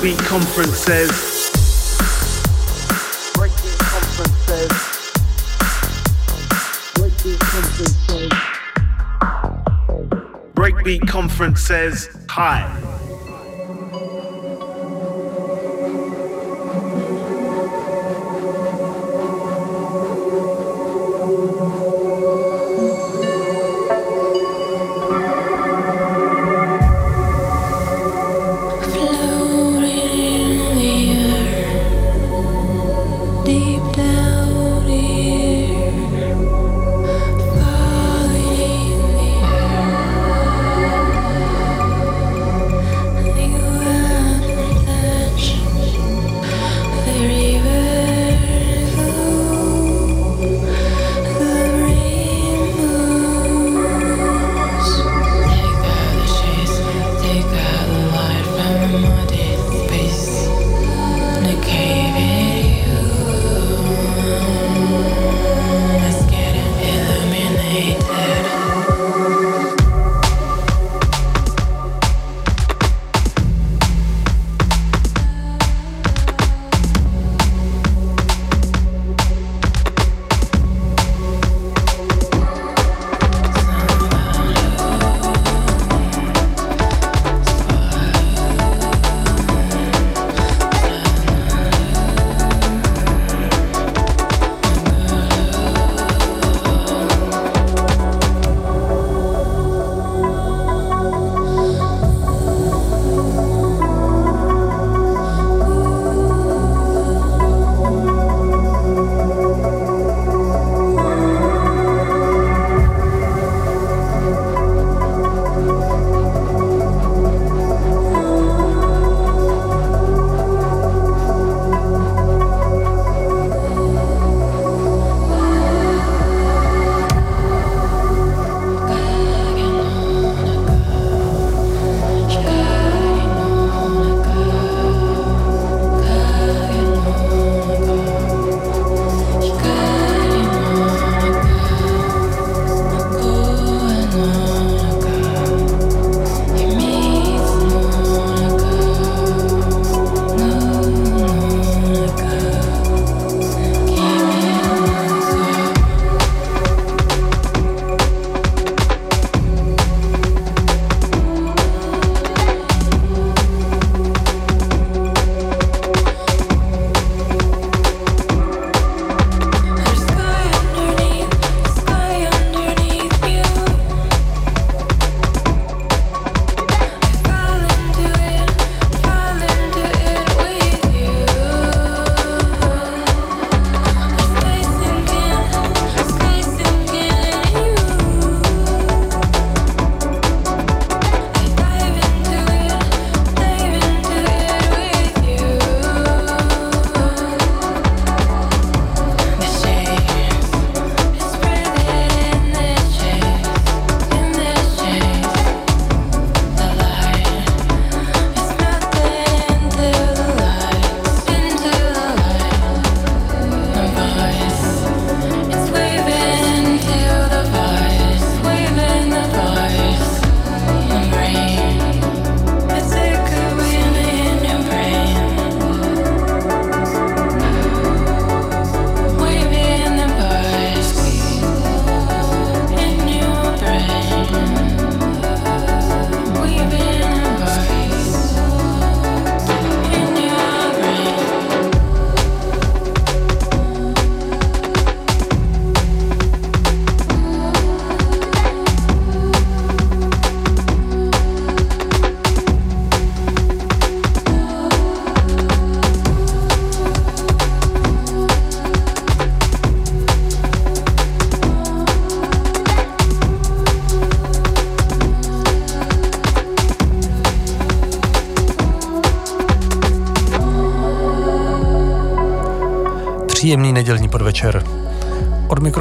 Breakbeat Conference says. Breakbeat Conference says. Breakbeat Conference says. Breakbeat Conference says hi.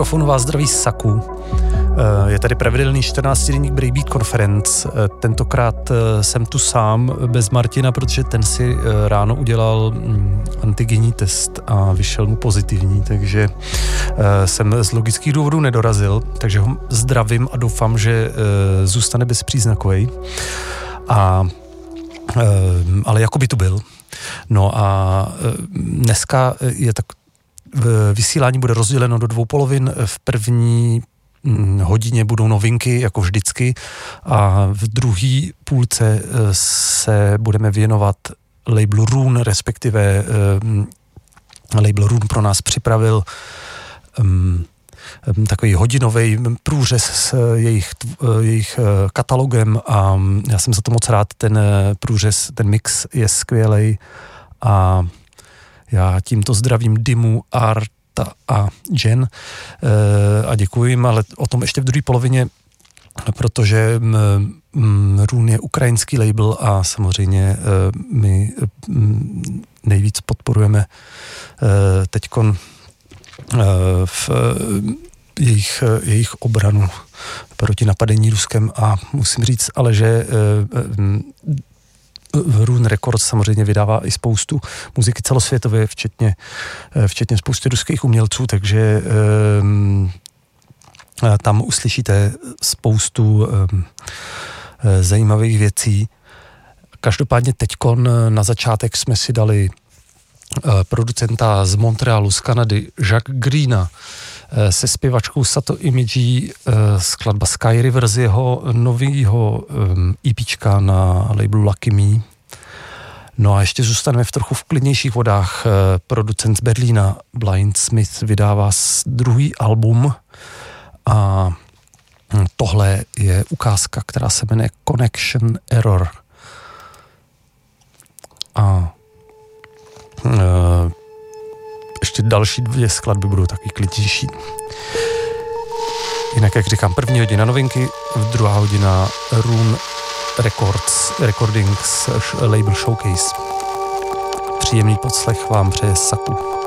Mikrofonu vás zdraví Saku. Eh, je tady pravidelný 14-denní Breakbeat Conference. Eh, tentokrát eh, jsem tu sám bez Martina, protože ten si ráno udělal mm, antigenní test a vyšel mu pozitivní, takže jsem z logických důvodů nedorazil, takže ho zdravím a doufám, že zůstane bezpříznakový. A ale jako by tu byl. No a dneska je vysílání bude rozděleno do dvou polovin. V první mm, hodině budou novinky, jako vždycky, a v druhé půlce se budeme věnovat labelu Rune, respektive label Rune pro nás připravil um, takový hodinový průřez s jejich, jejich eh, katalogem a já jsem za to moc rád, ten průřez, ten mix je skvělý a já tímto zdravím Dimu, Arta a Jen eh, a děkuji jim, ale o tom ještě v druhé polovině, protože Rune je ukrajinský label a samozřejmě my nejvíc podporujeme teďkon v jejich, jejich obranu proti napadení Ruskem. A musím říct ale, že Rune Records samozřejmě vydává i spoustu muziky celosvětové, včetně, včetně spousty ruských umělců, takže tam uslyšíte spoustu zajímavých věcí. Každopádně teďkon na začátek jsme si dali Eh, producenta z Montrealu, z Kanady, Jacques Greena, eh, se zpěvačkou Sato Imiji eh, skladba Sky River z jeho nového EPčka e na labelu Lucky Me. No a ještě zůstaneme v trochu v klidnějších vodách. Producent z Berlína Blind Smith vydává druhý album a hm, tohle je ukázka, která se jmenuje Connection Error. A Eh, ještě další dvě skladby budou taky klitější. Jinak, jak říkám, první hodina novinky, druhá hodina Rune Records, Recordings Label Showcase. Příjemný podslech vám přeje Saku.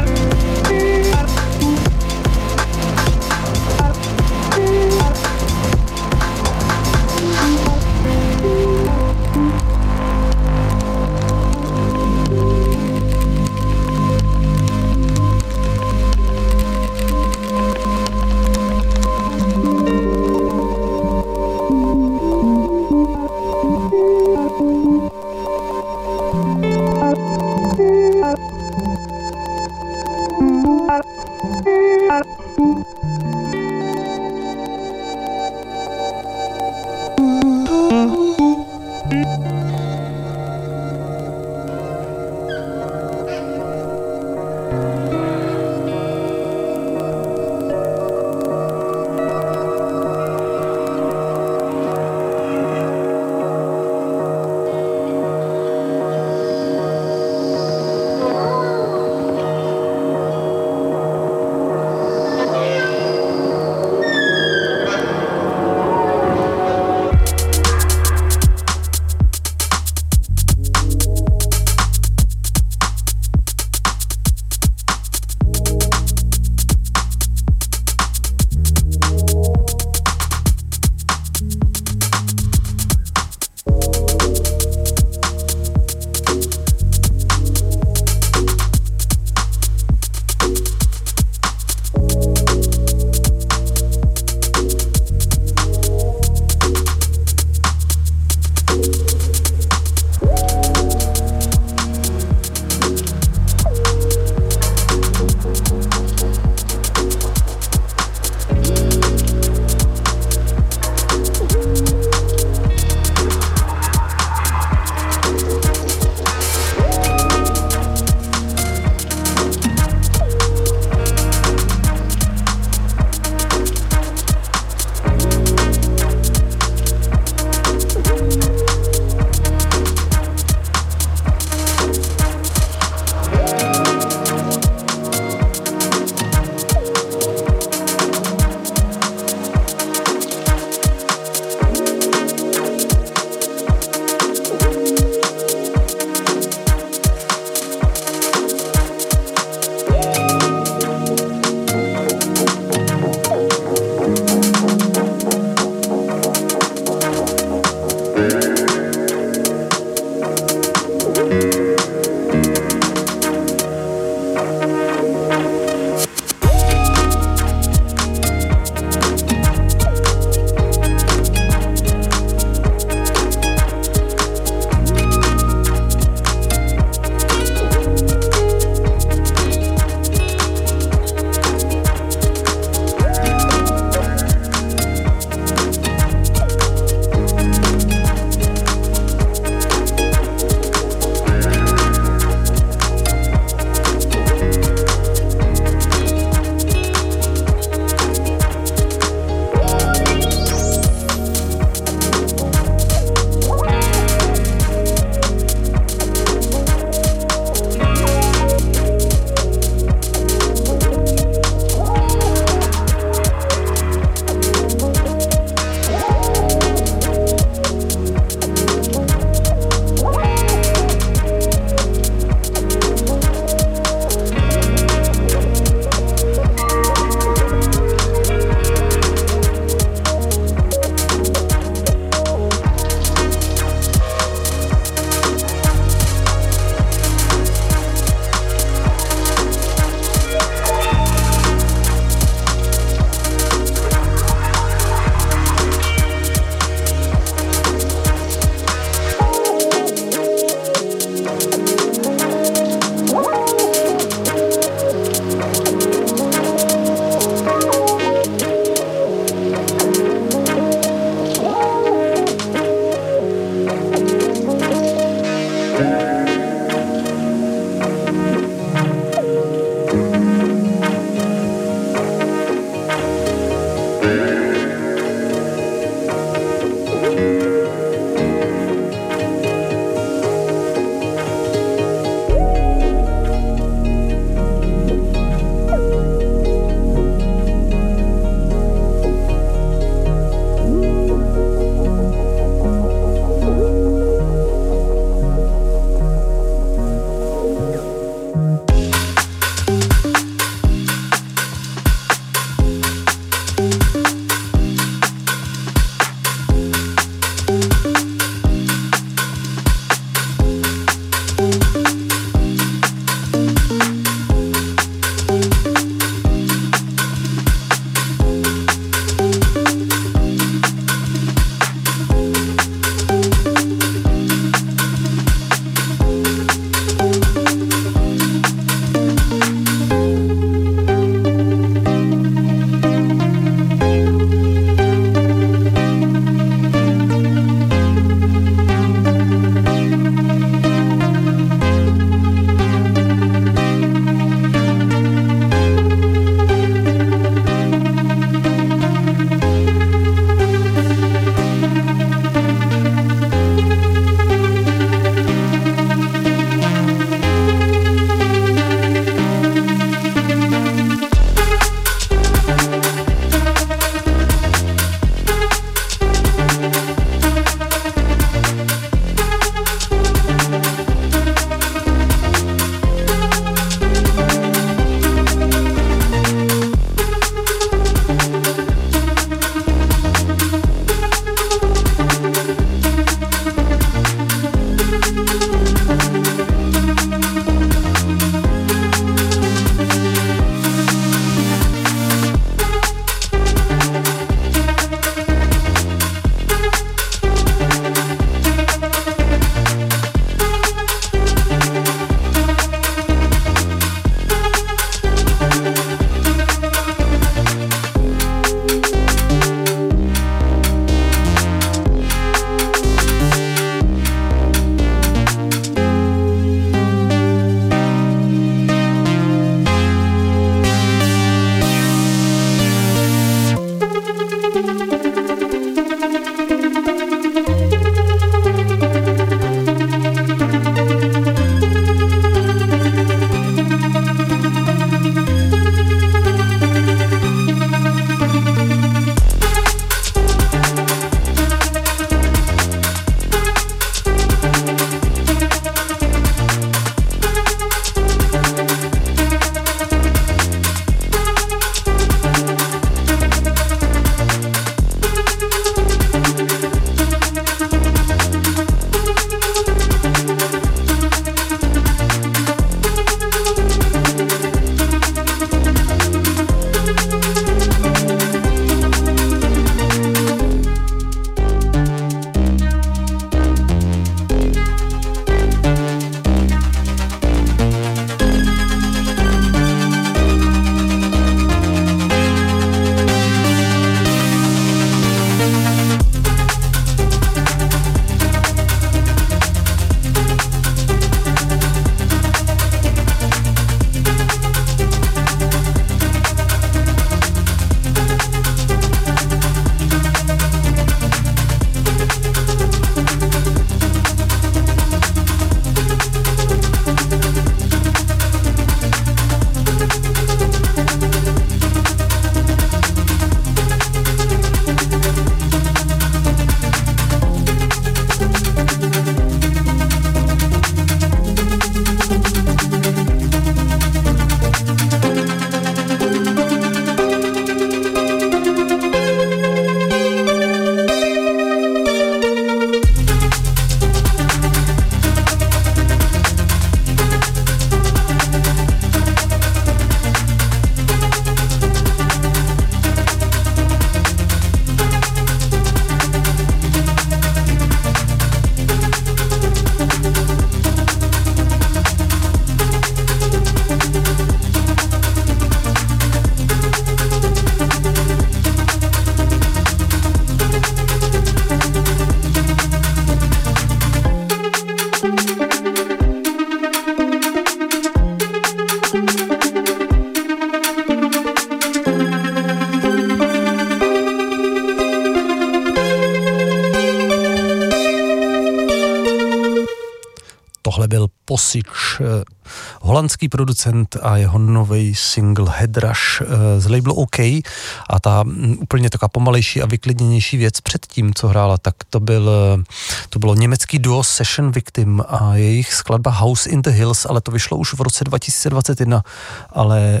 Holandský producent a jeho nový single Headrush eh, z labelu OK a ta mm, úplně taková pomalejší a vyklidněnější věc před tím, co hrála, tak to, byl, eh, to bylo německý duo Session Victim a jejich skladba House in the Hills, ale to vyšlo už v roce 2021, ale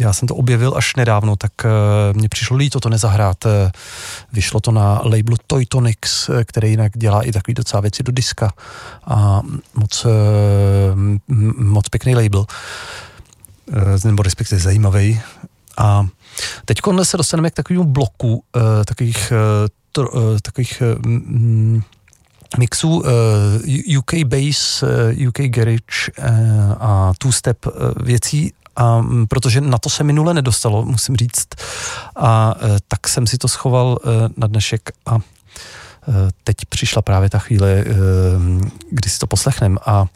já jsem to objevil až nedávno, tak mně přišlo líto to nezahrát. Vyšlo to na labelu Toytonics, který jinak dělá i takový docela věci do diska a moc, moc pěkný label, eh, nebo respektive zajímavý. A teď se dostaneme k takovému bloku eh, takových, eh, takových mixů UK bass, UK garage a two-step věcí a protože na to se minule nedostalo, musím říct. A tak jsem si to schoval na dnešek a teď přišla právě ta chvíle, kdy si to poslechneme a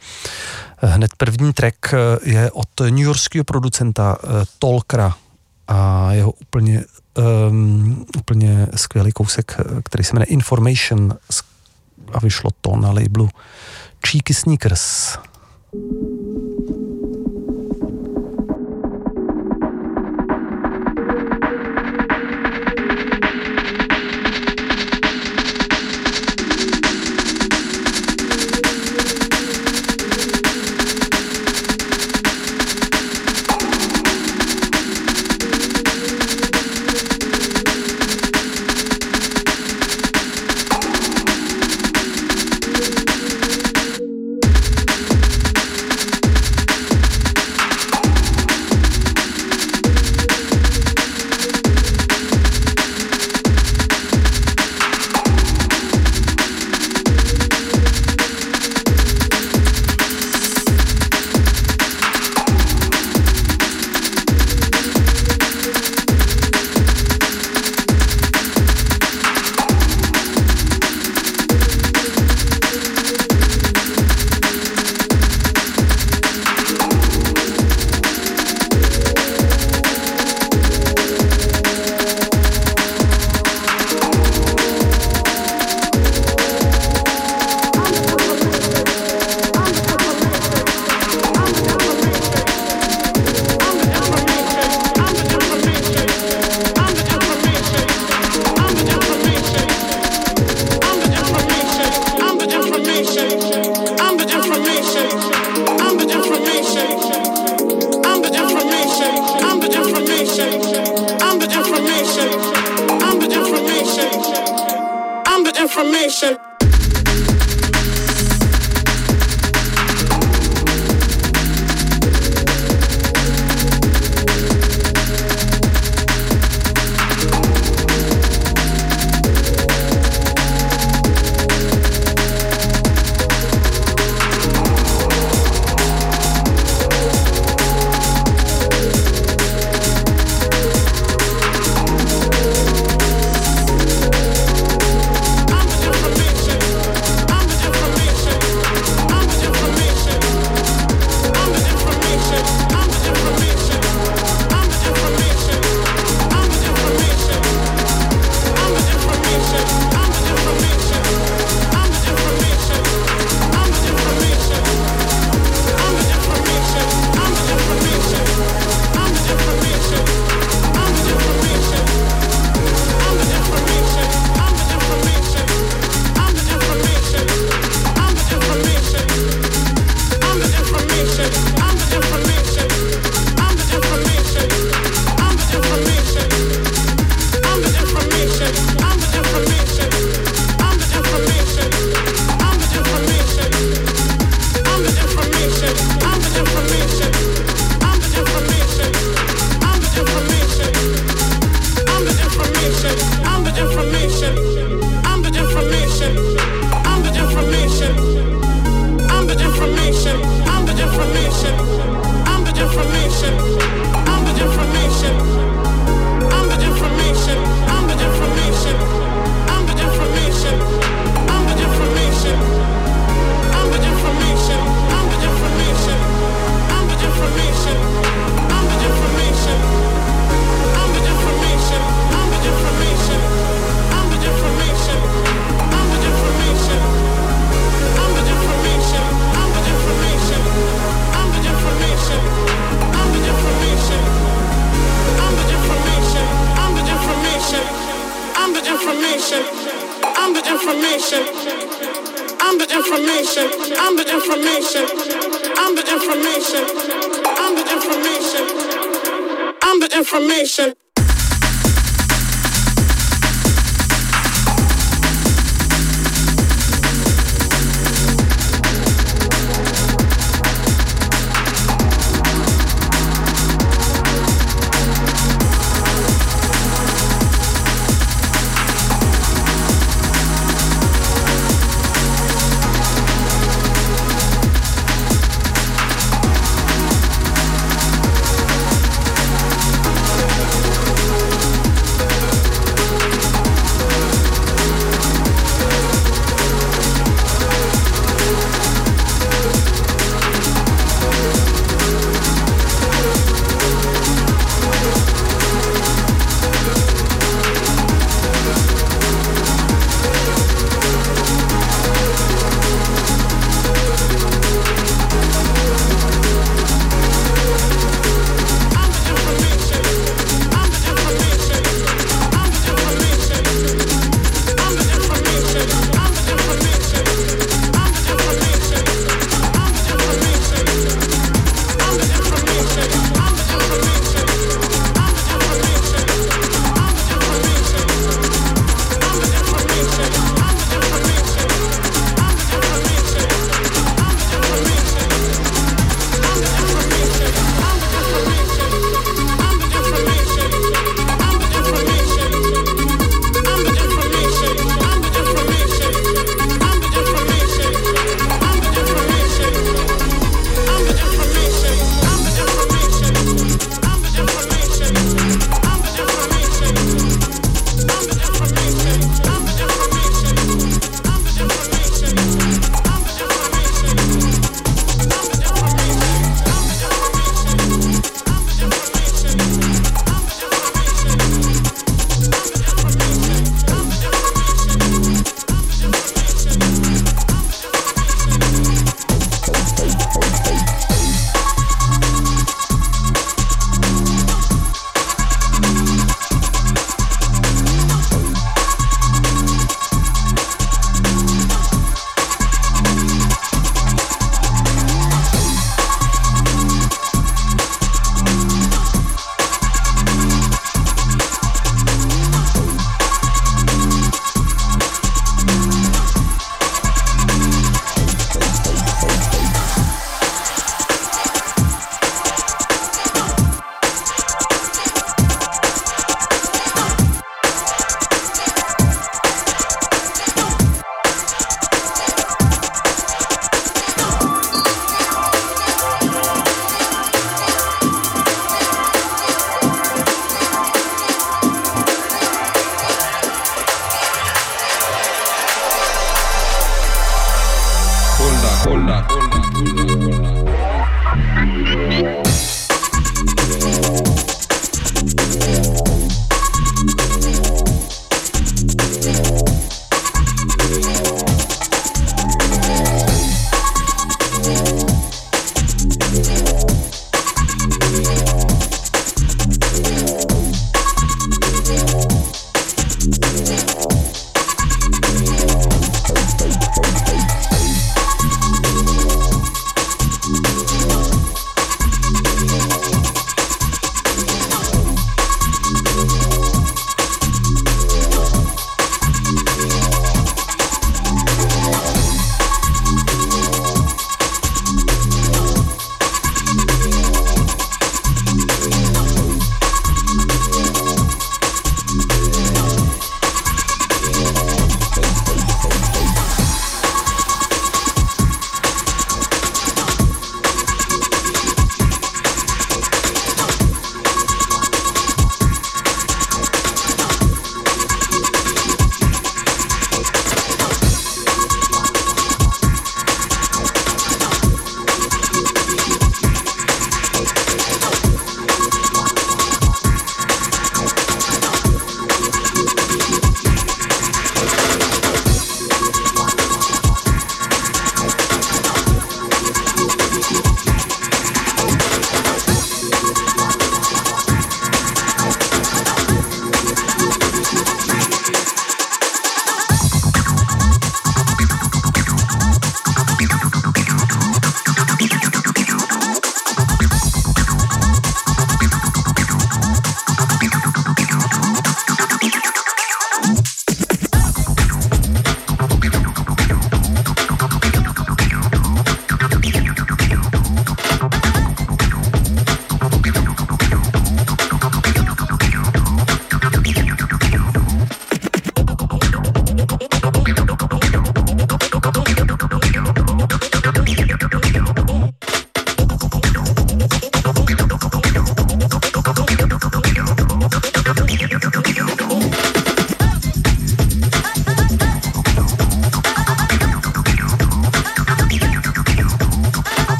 hned první track je od newyorského producenta Tolkra a jeho úplně, um, úplně skvělý kousek, který se jmenuje Information a vyšlo to na labelu Cheeky Sneakers.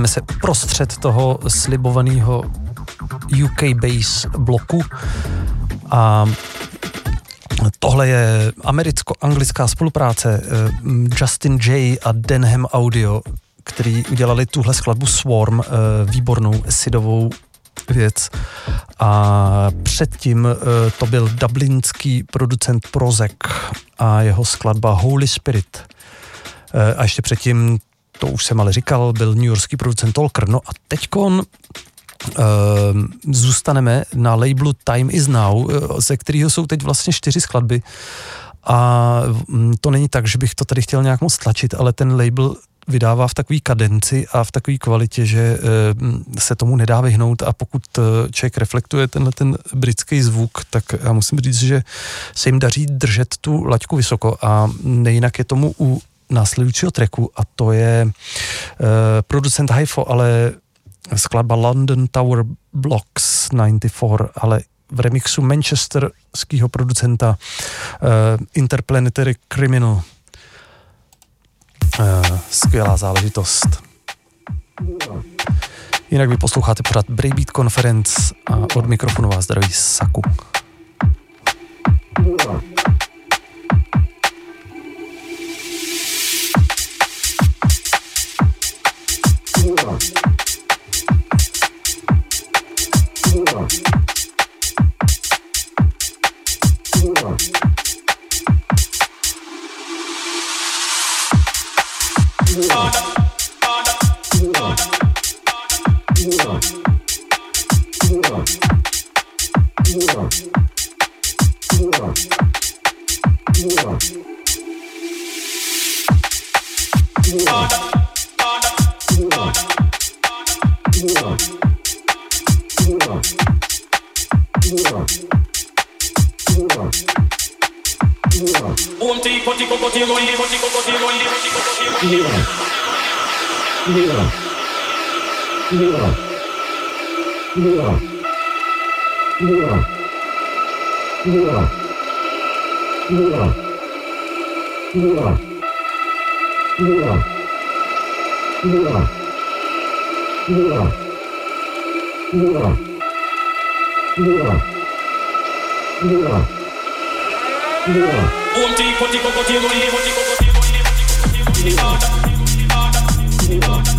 Nacházíme se uprostřed toho slibovaného UK base bloku a Tohle je americko-anglická spolupráce eh, Justin J a Denham Audio, který udělali tuhle skladbu Swarm, eh, výbornou sidovou věc. A předtím eh, to byl dublinský producent Prozek a jeho skladba Holy Spirit. A ještě předtím, už jsem ale říkal, byl newyorský producent Tolker. No a teďkon Uh, zůstaneme na labelu Time is Now, eh, ze kterého jsou teď vlastně čtyři skladby. A mm, to není tak, že bych to tady chtěl nějak moc tlačit, ale ten label vydává v takové kadenci a v takové kvalitě, že uh, se tomu nedá vyhnout a pokud člověk reflektuje tenhle ten britský zvuk, tak já musím říct, že se jim daří držet tu laťku vysoko a nejinak je tomu u následujícího treku a to je uh, producent Haifo, ale skladba London Tower Blocks 94, ale v remixu manchesterského producenta uh, Interplanetary Criminal. Uh, skvělá záležitost. Jinak vy posloucháte pořád Breakbeat Conference a od mikrofonu vás zdraví Saku. Un chico, chico, contigo, contigo, contigo, contigo, contigo. 聞いてるかな聞いてるかな聞いてるかな聞いてるかな聞いてるかな聞いてるかな聞いてるかな聞いてるかな聞いてるかな聞いてるかな聞いてるかな聞いてるかな聞いてるかな聞いてるかな聞いてるかな聞いてるかな Give me water. Give me water.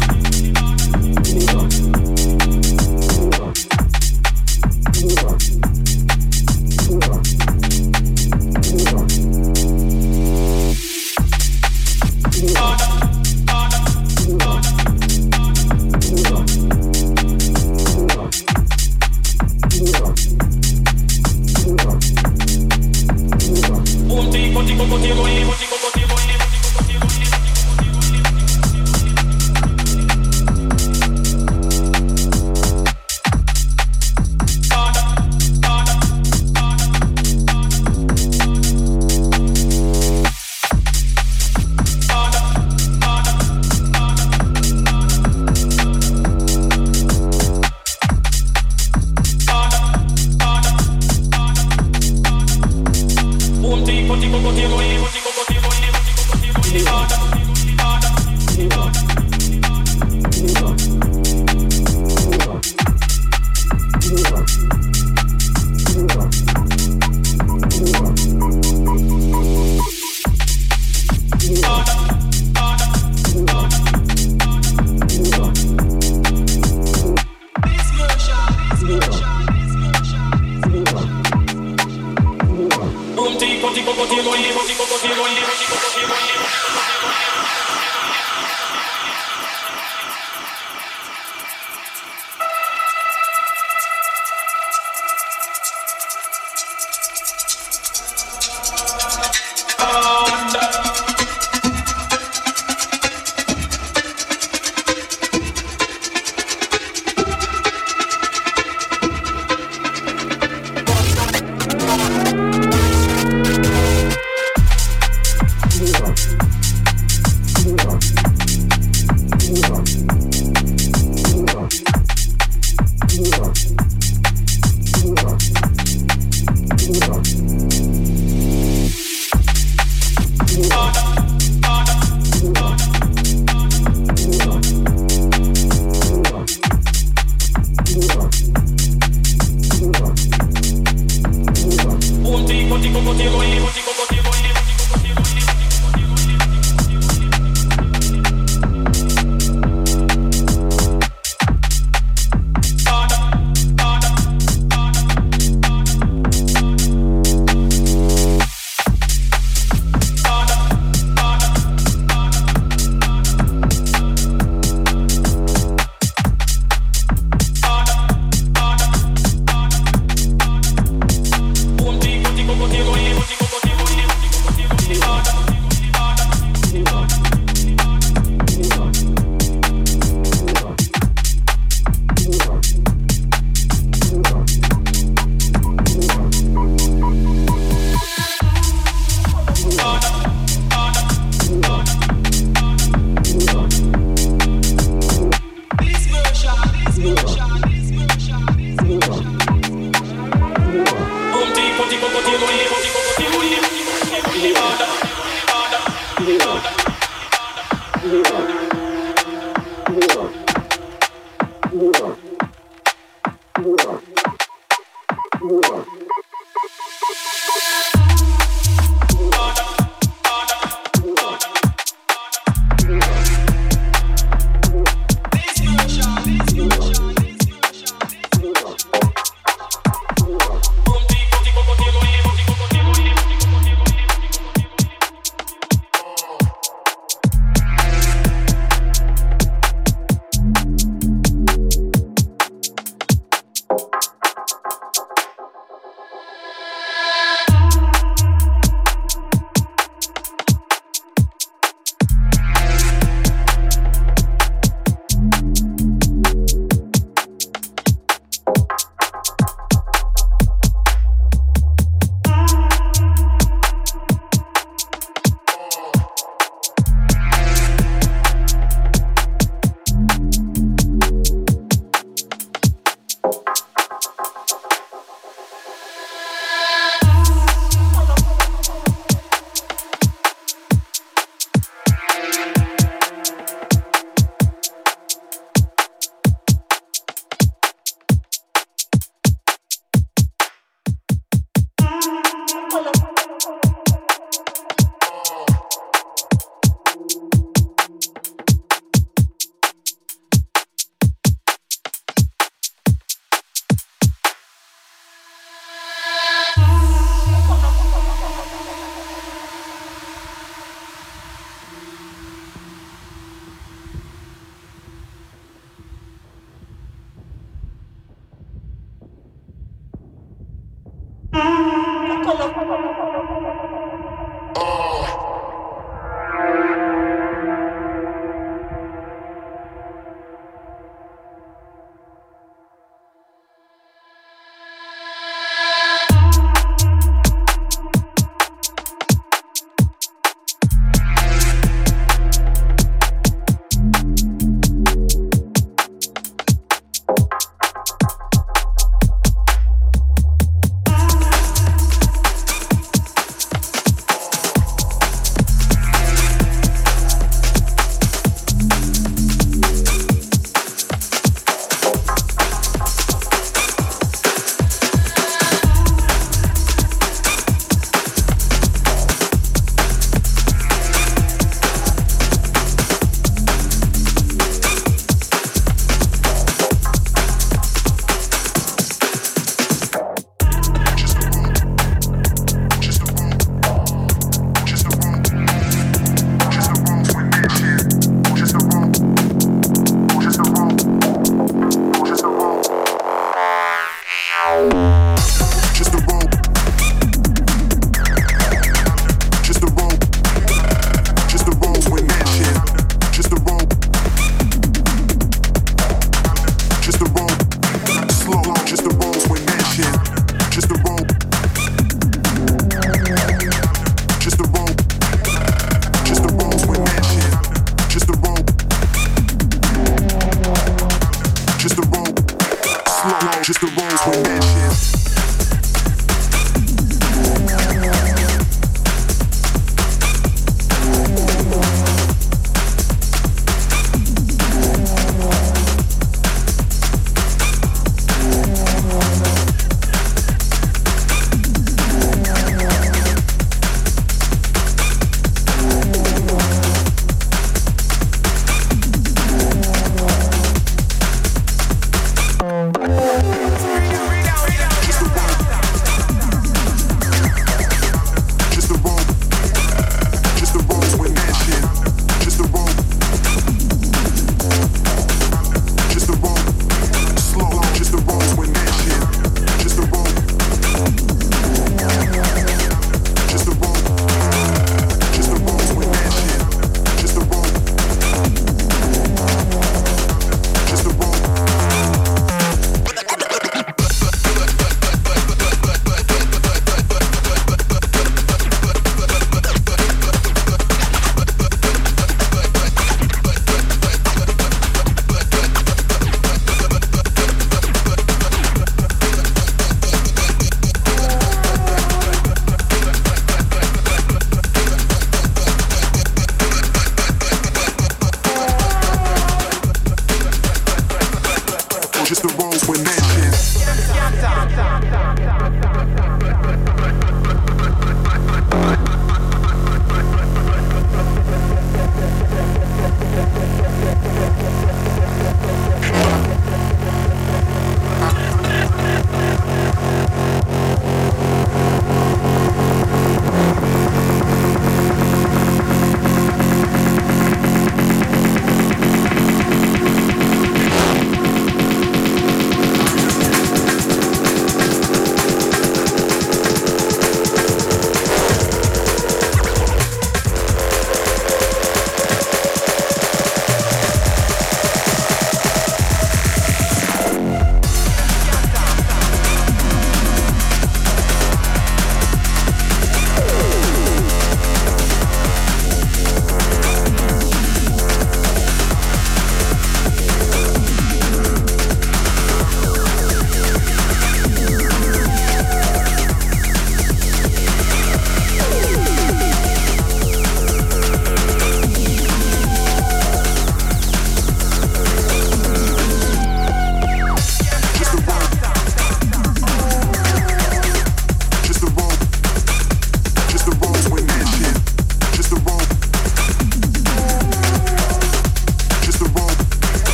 just the rolls with that shit.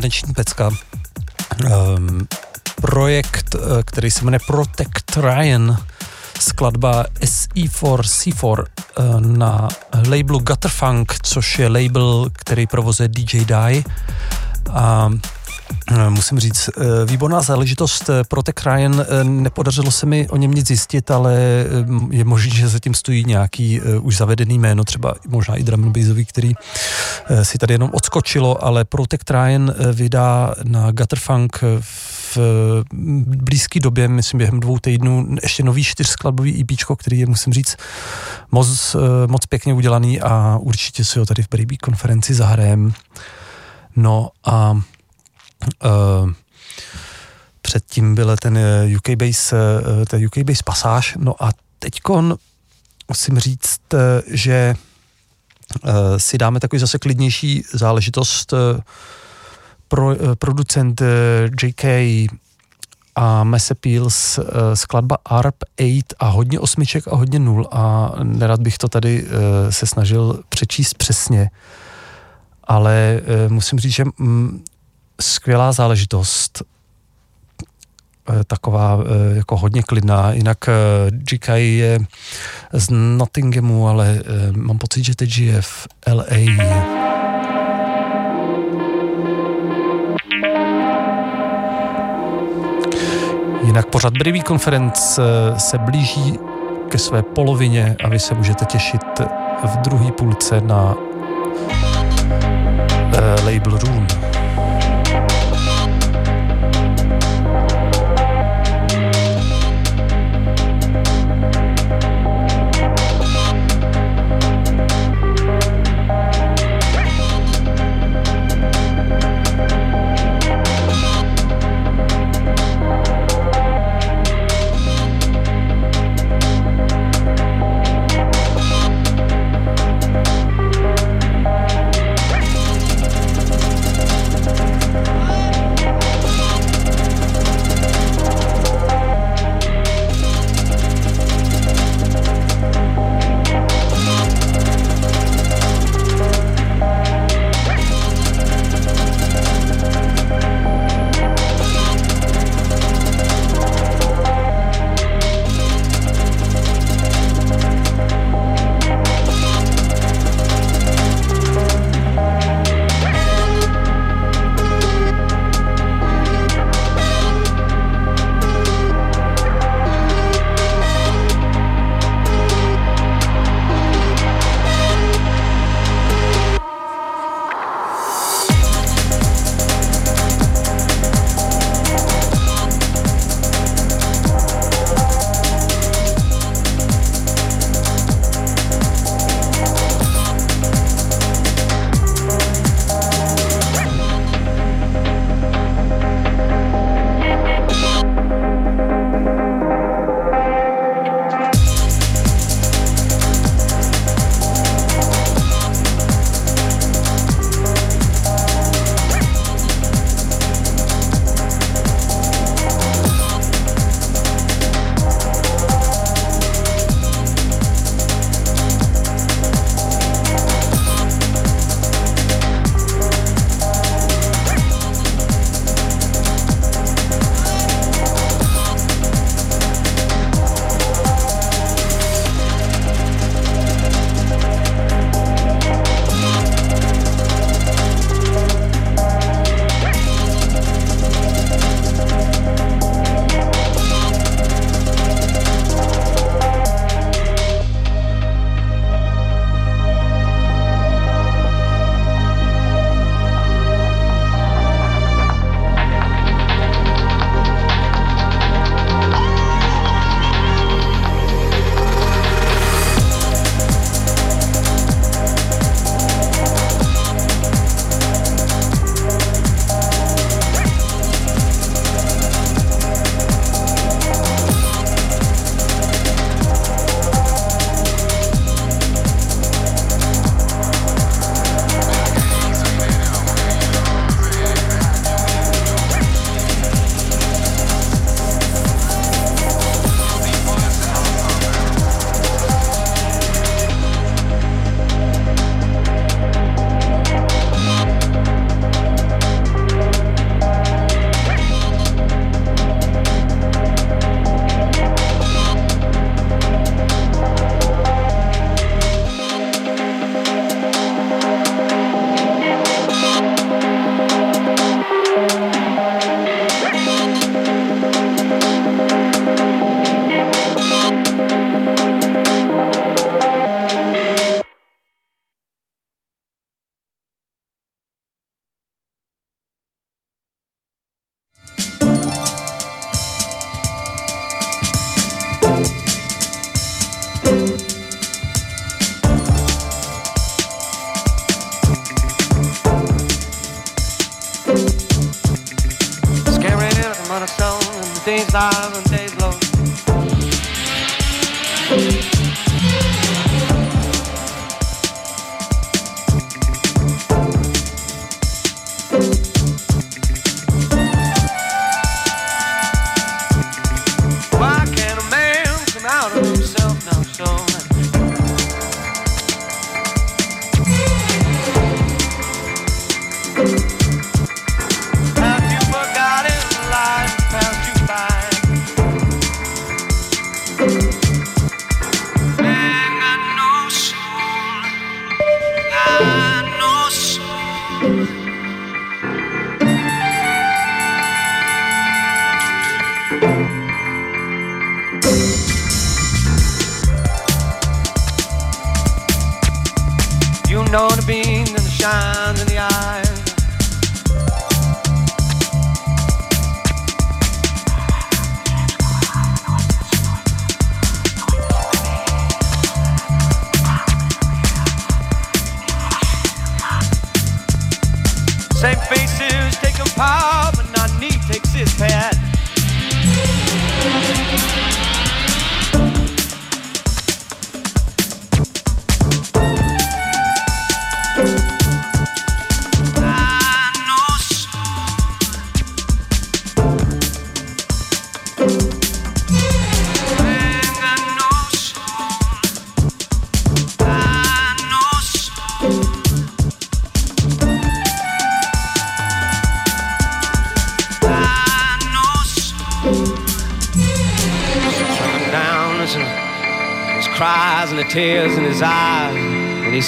Taneční pecka. Um, projekt, eh, který se jmenuje Protect Ryan, skladba SE4C4 eh, na labelu Gutterfunk, což je label, který provozuje DJ Die. A eh, Musím říct, výborná záležitost. Pro Tech Ryan nepodařilo se mi o něm nic zjistit, ale je možné, že zatím stojí nějaký už zavedený jméno, třeba možná i drum bassový, který si tady jenom odskočilo, ale Pro Tech Ryan vydá na Gutterfunk v v blízké době, myslím během dvou týdnů, ještě nový čtyřskladbový EP, který je, musím říct, moc, eh, moc pěkně udělaný a určitě si ho tady v Baby konferenci zahrajem. No a uh, předtím byl ten eh, UK Base, ten UK Base pasáž, no a teďkon musím říct, že si dáme takový zase klidnější záležitost pro, eh, producent eh, JK a Appeals eh, skladba ARP 8 a hodně osmiček a hodně nul a nerad bych to tady se snažil přečíst přesně, ale musím říct, že mm, skvělá záležitost, taková jako hodně klidná. Jinak JK je z Nottinghamu, ale mám pocit, že teď žije v LA. Jinak pořad Brivý Conference eh, se blíží ke své polovině a vy se můžete těšit v druhé půlce na uh, label Room.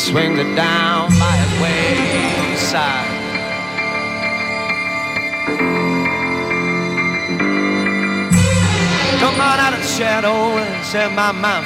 Swing it down by his wayside. Come on out of the shadow and set my mind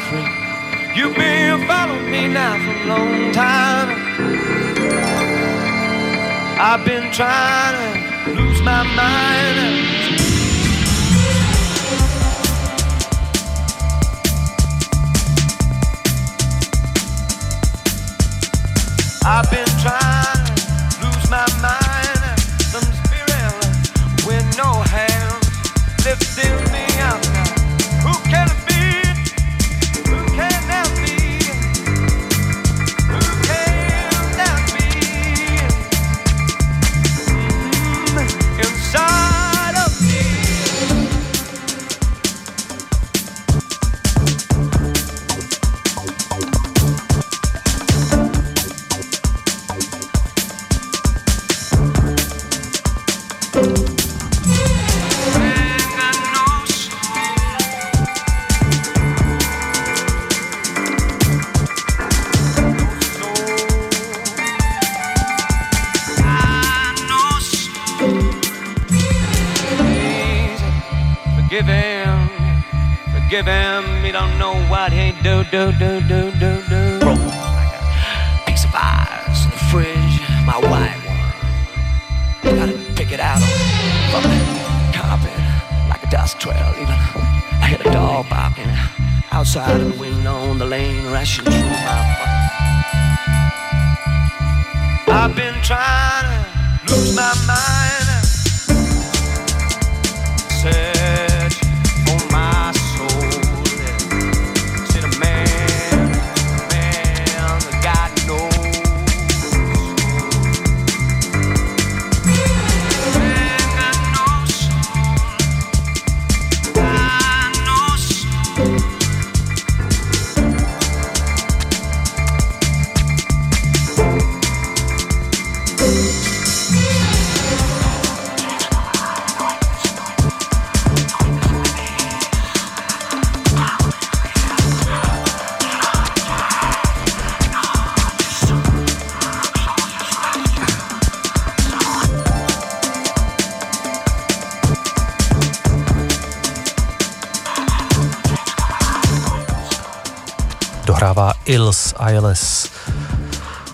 Ills, ILS.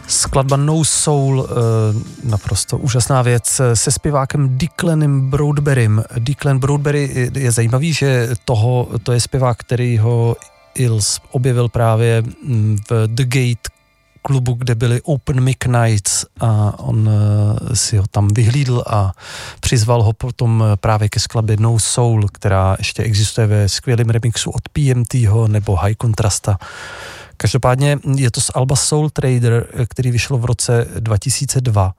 Skladba No Soul, eh, naprosto úžasná věc, eh, se zpěvákem Declanem Broadberrym. Declan Broadberry eh, je zajímavý, že toho, to je zpěvák, který ho Ills objevil právě mm, v The Gate klubu, kde byly Open Mic Nights a on si ho tam vyhlídl a přizval ho potom právě ke skladbě No Soul, která ještě existuje ve skvělém remixu od PMTho nebo High Contrasta. Každopádně je to z Alba Soul Trader, který vyšlo v roce 2002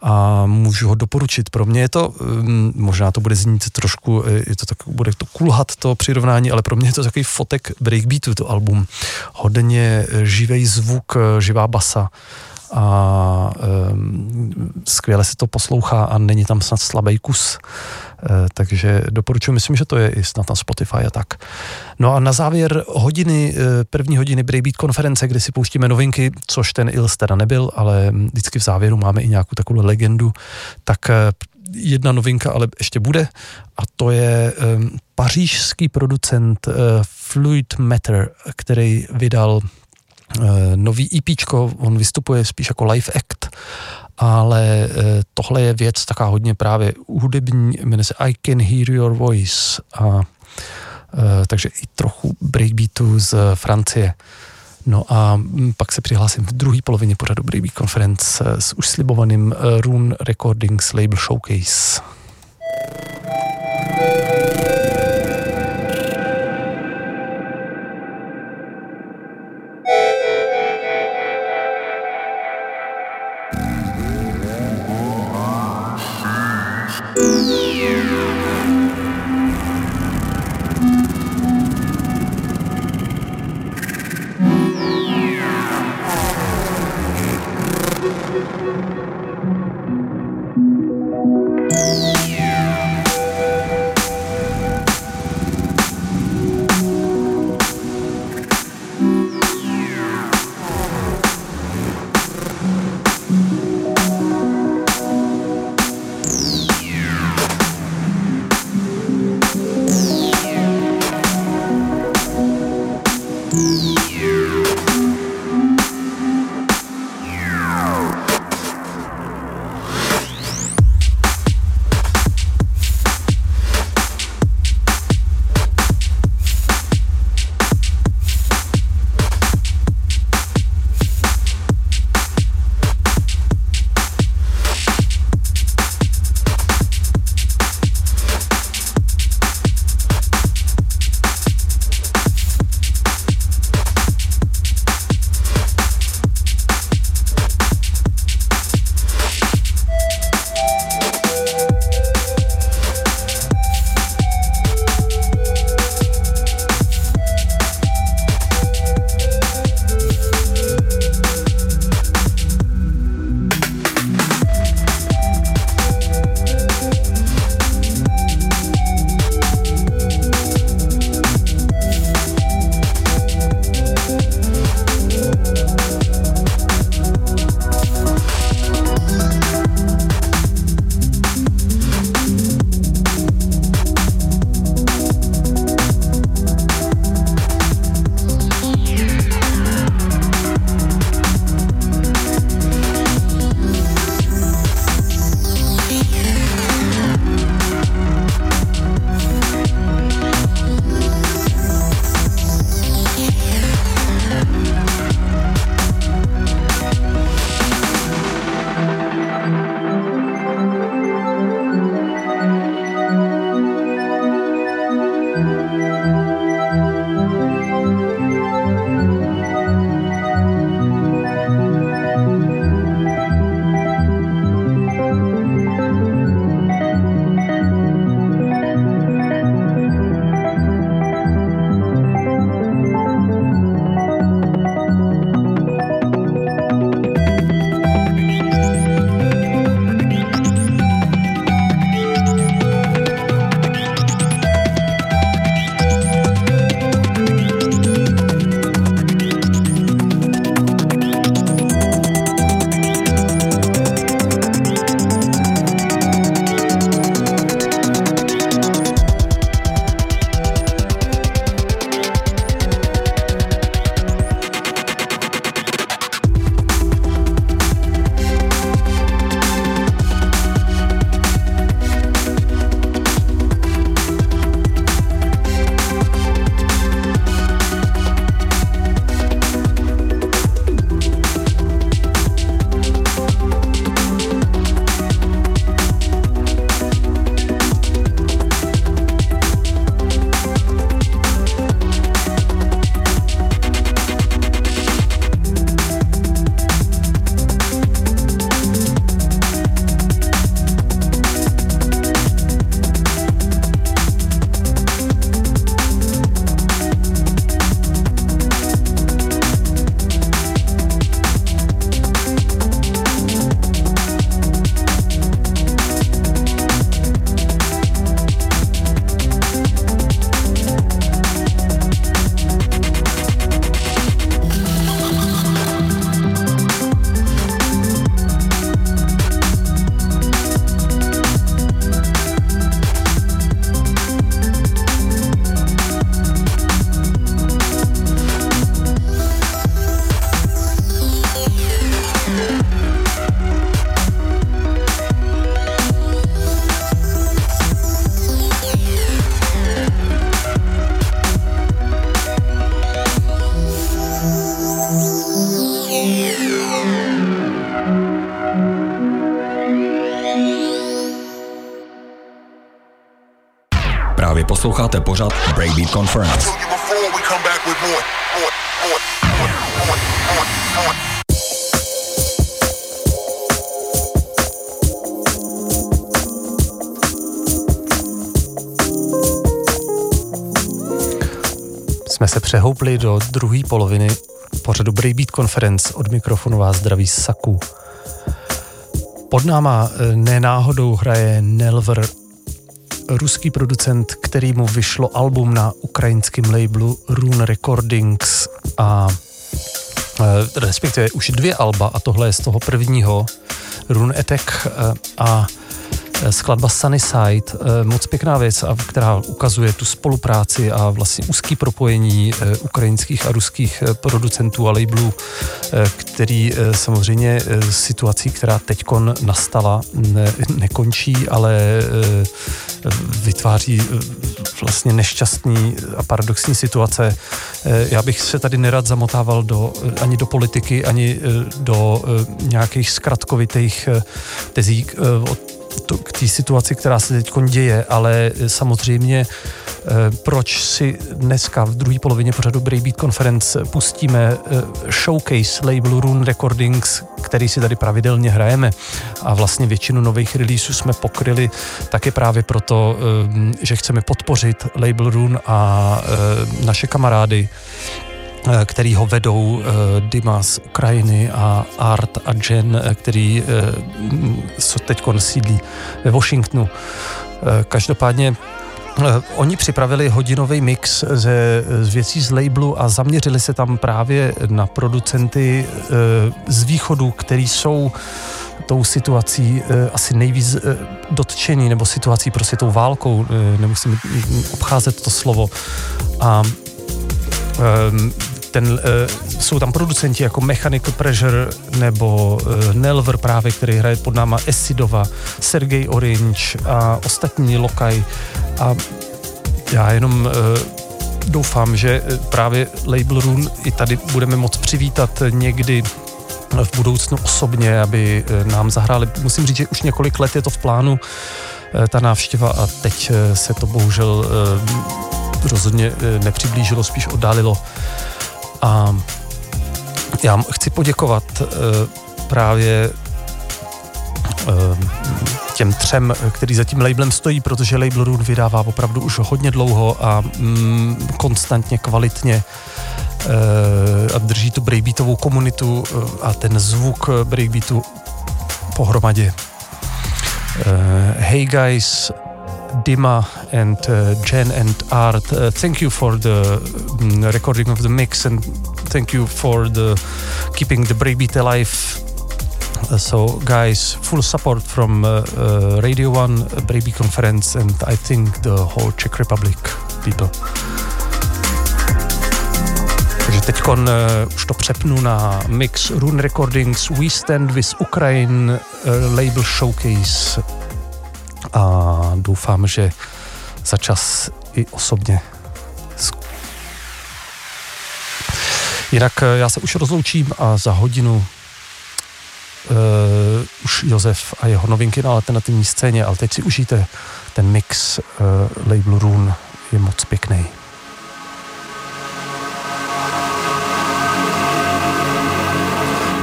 a můžu ho doporučit. Pro mě je to, mm, možná to bude znít trošku, je to tak, bude to kulhat to přirovnání, ale pro mě je to takový fotek breakbeatu, to album. Hodně živý zvuk, živá basa a um, skvěle se to poslouchá a není tam snad slabý kus. Uh, takže doporučuji, myslím, že to je i snad na Spotify a tak. No a na závěr hodiny, uh, první hodiny Breakbeat konference, kde si pouštíme novinky, což ten Ils teda nebyl, ale vždycky v závěru máme i nějakou takovou legendu, tak uh, jedna novinka ale ještě bude a to je um, pařížský producent Fluid Matter, který vydal Eh, nový EP, on vystupuje spíš jako live act, ale eh, tohle je věc taká hodně právě hudební, jmenuje se I Can Hear Your Voice a eh, takže i trochu breakbeatu z Francie. No a hm, pak se přihlásím v druhé polovině pořadu Breakbeat Conference s už slibovaným Rune Recordings Label Showcase. Posloucháte pořad Breakbeat Conference. Jsme se přehoupli do druhé poloviny pořadu Breakbeat Conference od mikrofonu vás zdraví Saku. Pod náma eh, nenáhodou hraje Nelver, ruský producent, kterýmu vyšlo album na ukrajinském labelu Rune Recordings a eh, respektive už dvě alba a tohle je z toho prvního Rune Attack eh, a skladba Sunny Side, eh, moc pěkná věc, a která ukazuje tu spolupráci a vlastně úzký propojení eh, ukrajinských a ruských producentů a labelů, který samozřejmě situací, která teď nastala, ne, nekončí, ale vytváří vlastně nešťastný a paradoxní situace. Já bych se tady nerad zamotával do, ani do politiky, ani do nějakých zkratkovitých tezí od to, k té situaci, která se teď děje, ale samozřejmě eh, proč si dneska v druhé polovině pořadu Breakbeat Conference pustíme eh, showcase labelu Rune Recordings, který si tady pravidelně hrajeme. A vlastně většinu nových releaseů jsme pokryli také právě proto, eh, že chceme podpořit label Rune a naše kamarády Eh, který ho vedou eh, Dima z Ukrajiny a Art a Jen, eh, který se teď sídlí ve Washingtonu. Každopádně Oni připravili hodinový mix ze, z věcí z labelu a zaměřili se tam právě na producenty z východu, který jsou tou situací asi nejvíc dotčený, nebo situací prostě tou válkou, nemusím obcházet to slovo. A ten, uh, jsou tam producenti jako Mechanical Pressure nebo uh, Nelver právě, který hraje pod náma Esidova, Sergej Orange a ostatní Lokaj a já jenom uh, doufám, že právě Label Room i tady budeme moc přivítat někdy v budoucnu osobně, aby nám zahráli. Musím říct, že už několik let je to v plánu, ta návštěva a teď se to bohužel rozhodně nepřiblížilo, spíš oddálilo. A já chci poděkovat uh, právě uh, těm třem, který za tím labelem stojí, protože label Rune vydává opravdu už hodně dlouho a mm, konstantně, kvalitně uh, a drží tu breakbeatovou komunitu a ten zvuk breakbeatu pohromadě. Uh, hey guys, Dima and uh, Jen and Art. Uh, thank you for the um, recording of the mix and thank you for the keeping the breakbeat alive. Uh, so, guys, full support from uh, uh, Radio One uh, Breakbeat Conference and I think the whole Czech Republic people. Takže teď už to přepnu na mix Rune Recordings We Stand with Ukraine label showcase a doufám, že za čas i osobně. Jinak eh, já se už rozloučím a za hodinu uh, už Josef a jeho novinky na alternativní scéně, ale teď si užijte ten mix uh, labelu Rune, je moc pěkný.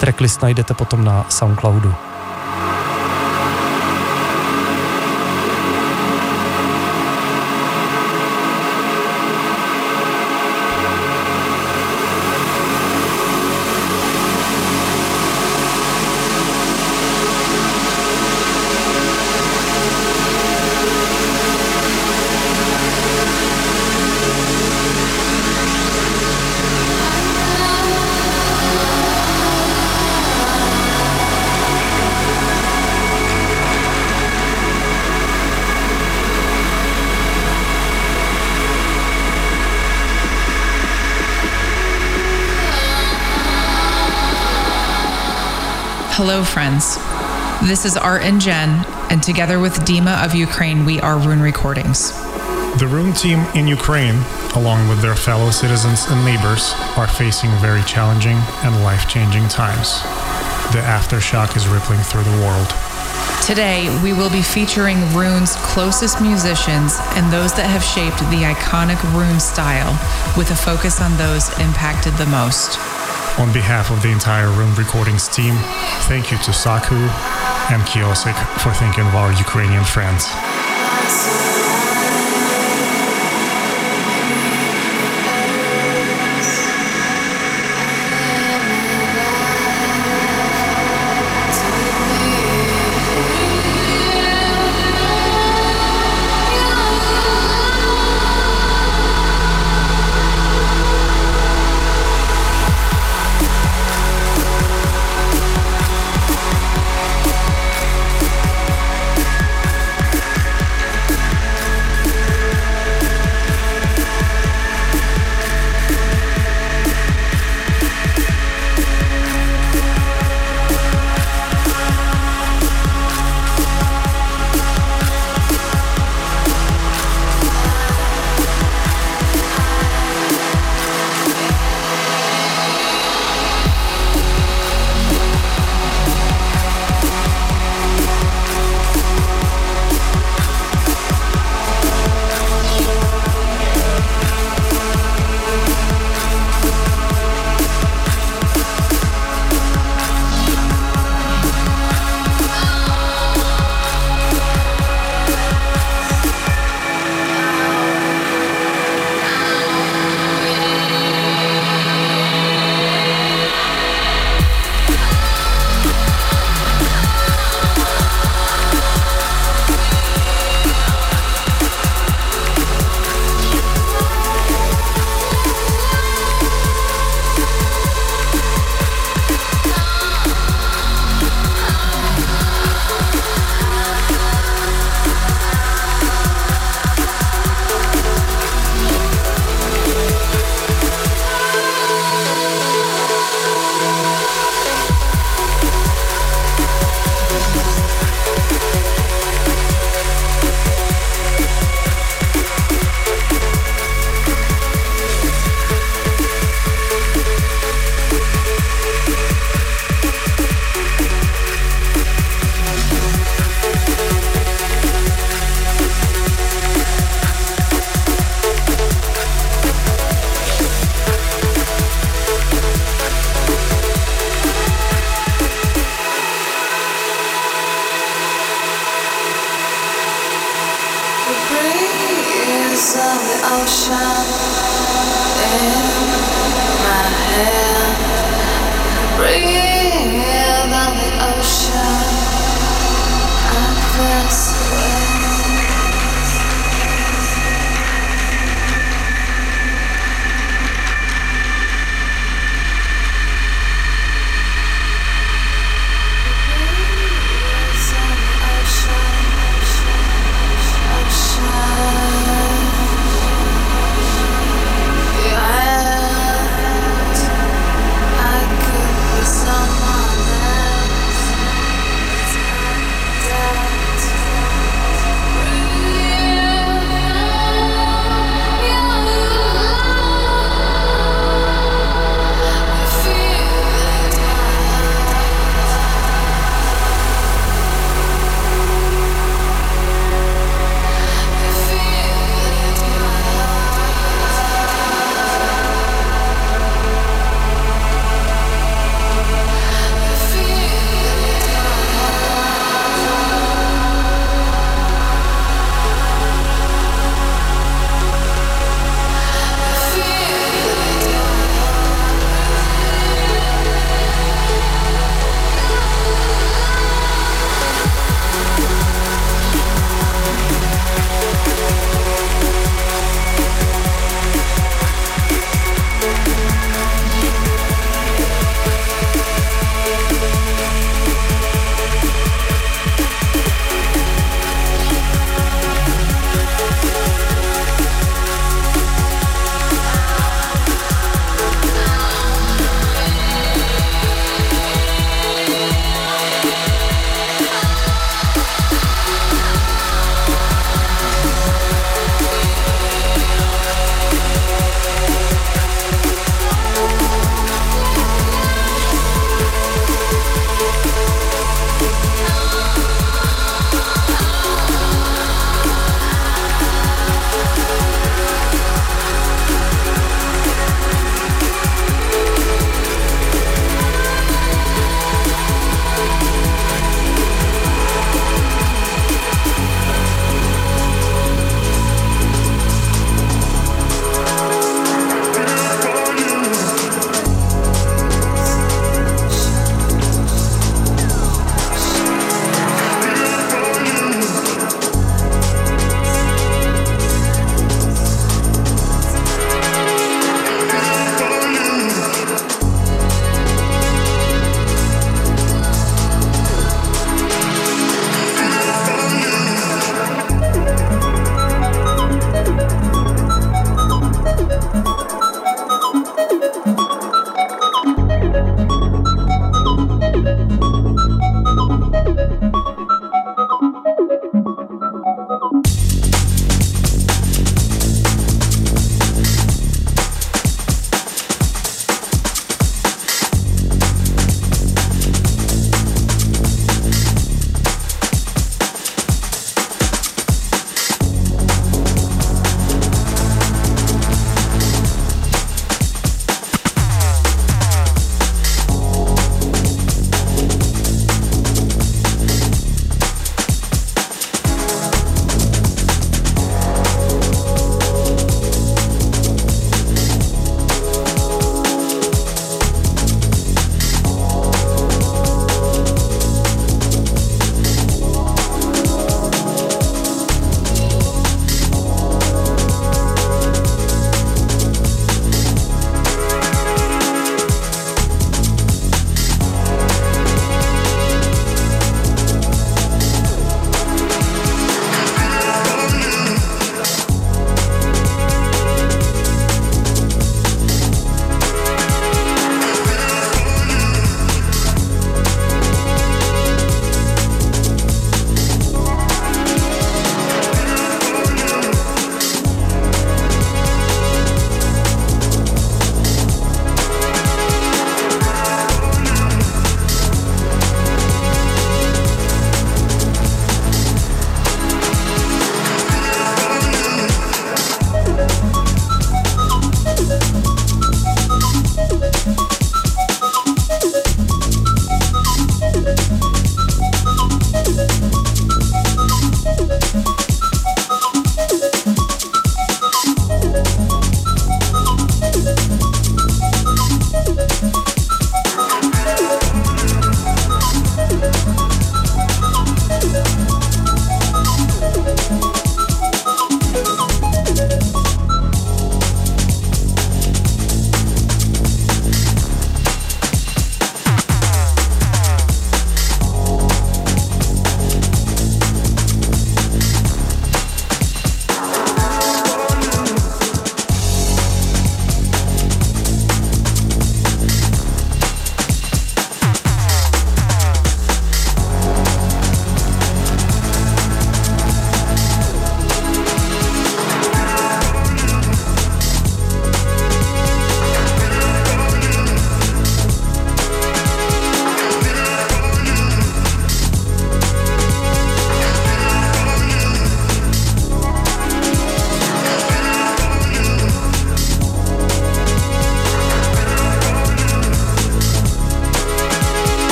Tracklist najdete potom na Soundcloudu. Hello, friends. This is Art and Jen, and together with Dima of Ukraine, we are Rune Recordings. The Rune team in Ukraine, along with their fellow citizens and neighbors, are facing very challenging and life changing times. The aftershock is rippling through the world. Today, we will be featuring Rune's closest musicians and those that have shaped the iconic Rune style, with a focus on those impacted the most. On behalf of the entire Room Recordings team, thank you to Saku and Kiosik for thinking of our Ukrainian friends.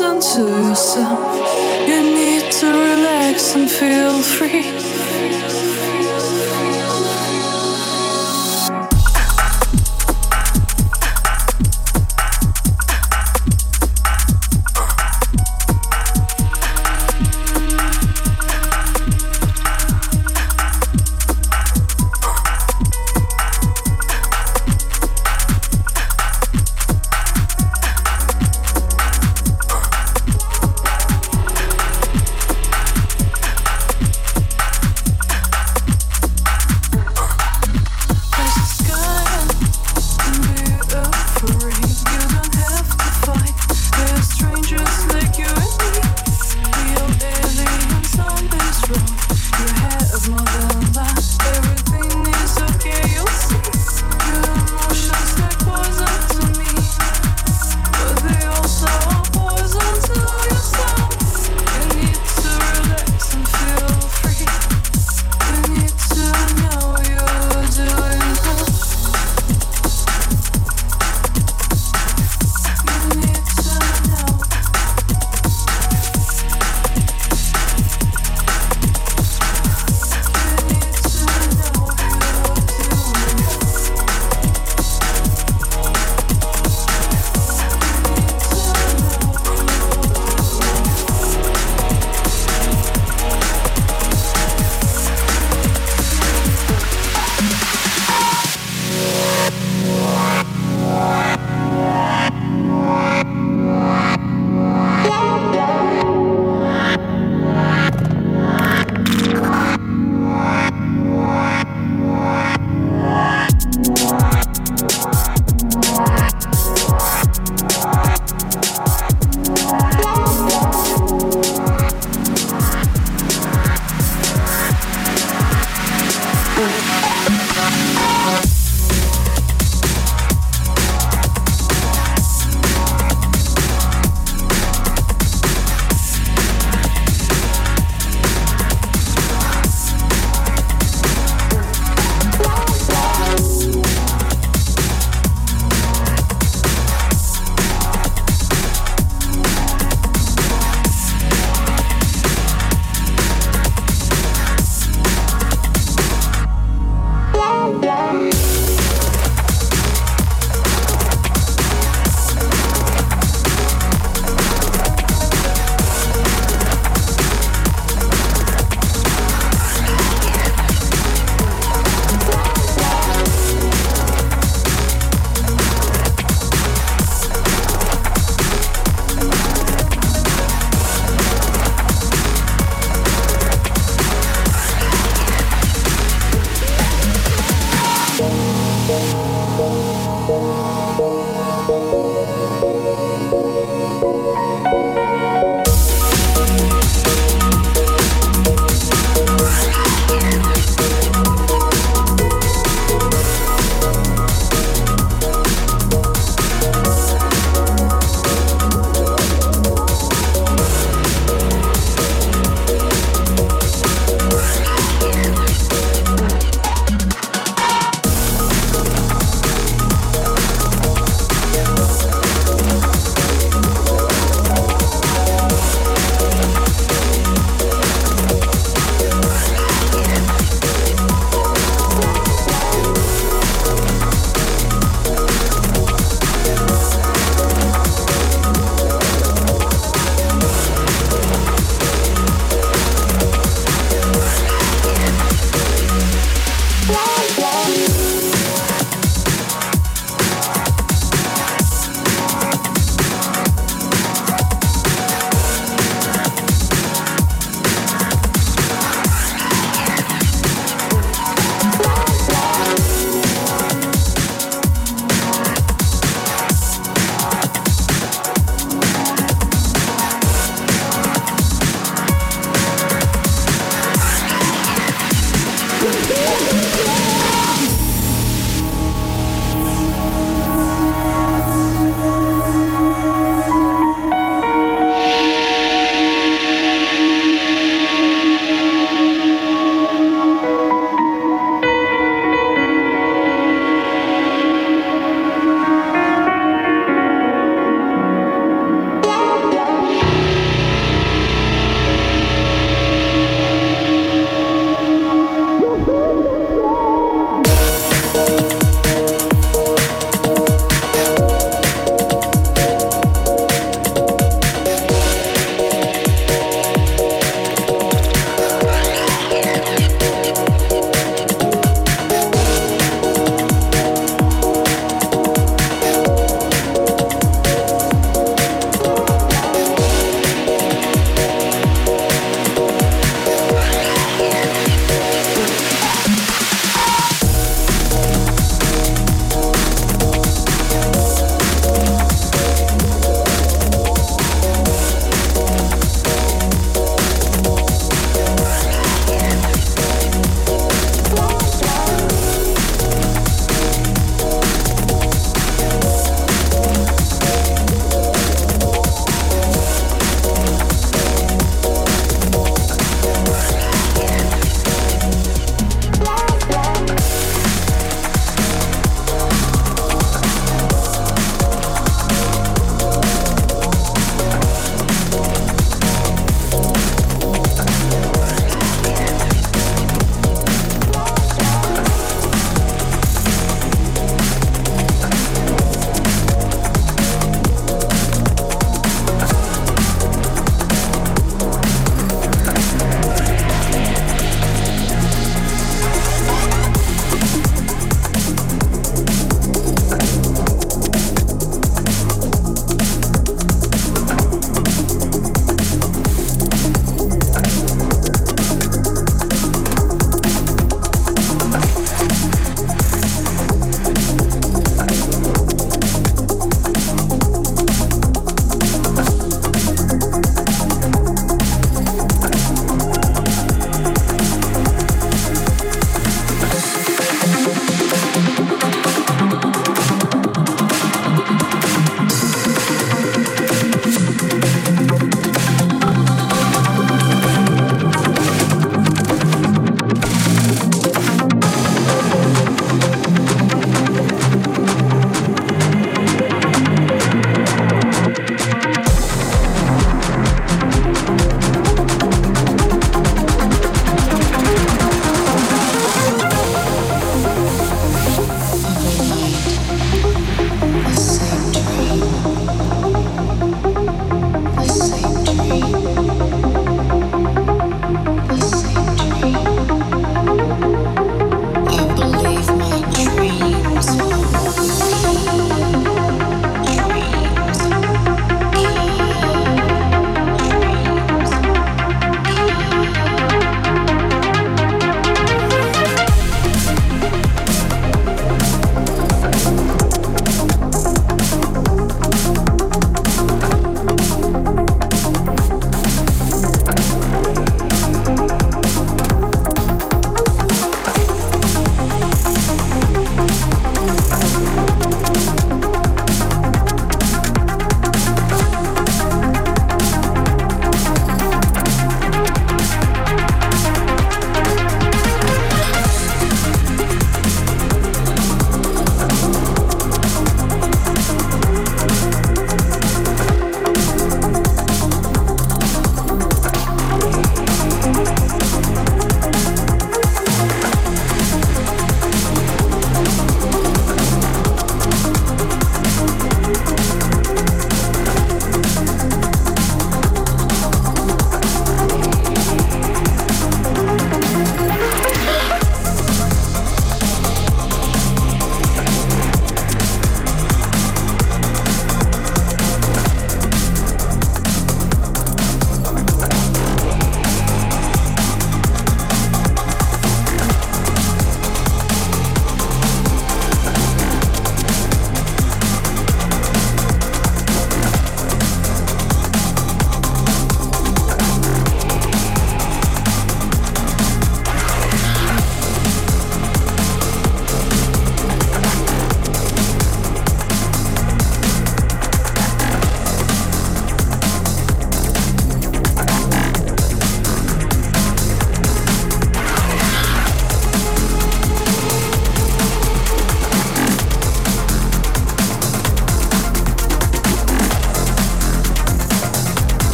listen to yourself. You need to relax and feel free.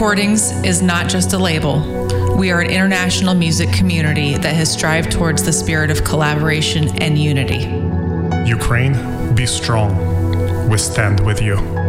Recordings is not just a label. We are an international music community that has strived towards the spirit of collaboration and unity. Ukraine, be strong. We stand with you.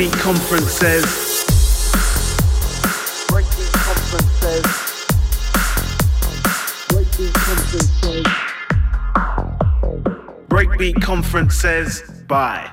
Breakbeat Conference says. Breakbeat Conference says. Breakbeat Conference says. Breakbeat Conference says. Bye.